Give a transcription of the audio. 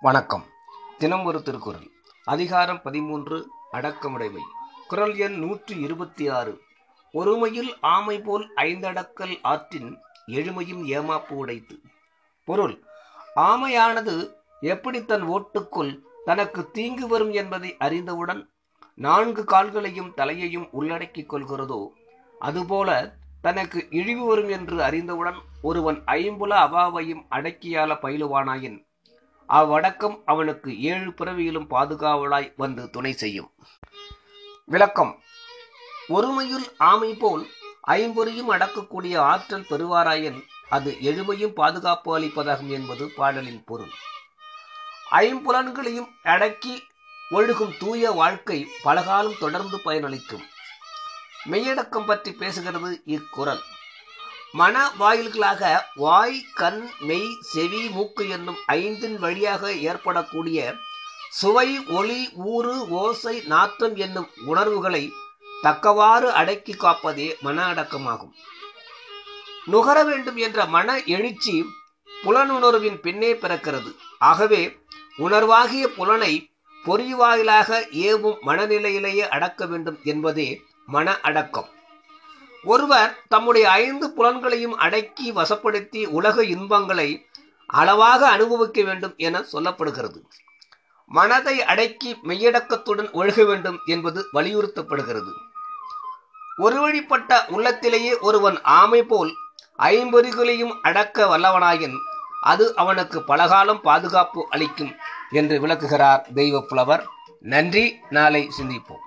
வணக்கம். தினம் ஒரு திருக்குறள். அதிகாரம் பதிமூன்று அடக்கமுடைமை. குறள் எண் நூற்றி இருபத்தி ஆறு ஒருமையில் ஆமை போல் ஐந்தடக்கல் ஆற்றின் எழுமையும் ஏமாப்பு உடைத்து. பொருள் ஆமையானது எப்படி தன் ஓட்டுக்குள் தனக்கு தீங்கு வரும் என்பதை அறிந்தவுடன் நான்கு கால்களையும் தலையையும் உள்ளடக்கிக் கொள்கிறதோ அதுபோல தனக்கு இழிவு வரும் என்று அறிந்தவுடன் ஒருவன் ஐம்புல அவாவையும் அடக்கியால பயிலுவானாயின் அவ்வடக்கம் அவனுக்கு ஏழு பிறவியிலும் பாதுகாவலாய் வந்து துணை செய்யும். விளக்கம். ஒருமையுள் ஆமை போல் ஐம்பொறியும் அடக்கக்கூடிய ஆற்றல் பெறுவாராயின் அது எழுமையும் பாதுகாப்பு அளிப்பதாகும் என்பது பாடலின் பொருள். ஐம்புலன்களையும் அடக்கி ஒழுகும் தூய வாழ்க்கை பலகாலம் தொடர்ந்து பயனளிக்கும். மெய்யடக்கம் பற்றி பேசுகிறது இக்குரல் மன வாயில்களாக வாய் கண் மெய் செவி மூக்கு என்னும் ஐந்தின் வழியாக ஏற்படக்கூடிய சுவை ஒளி ஊறு ஓசை நாற்றம் என்னும் உணர்வுகளை தக்கவாறு அடக்கி காப்பதே மன அடக்கமாகும். நுகர வேண்டும் என்ற மன எழுச்சி புலனுணர்வின் பின்னே பிறக்கிறது. ஆகவே உணர்வாகிய புலனை பொறிவாயிலாக ஏவும் மனநிலையிலேயே அடக்க வேண்டும் என்பதே மன அடக்கம். ஒருவர் தம்முடைய ஐந்து புலன்களையும் அடக்கி வசப்படுத்தி உலக இன்பங்களை அளவாக அனுபவிக்க வேண்டும் என சொல்லப்படுகிறது. மனதை அடக்கி மெய்யடக்கத்துடன் ஒழுக வேண்டும் என்பது வலியுறுத்தப்படுகிறது. ஒரு வழிப்பட்ட உள்ளத்திலேயே ஒருவன் ஆமை போல் ஐம்பொறிகளையும் அடக்க வல்லவனாயின் அது அவனுக்கு பலகாலம் பாதுகாப்பு அளிக்கும் என்று விளக்குகிறார் தெய்வ புலவர் நன்றி. நாளை சிந்திப்போம்.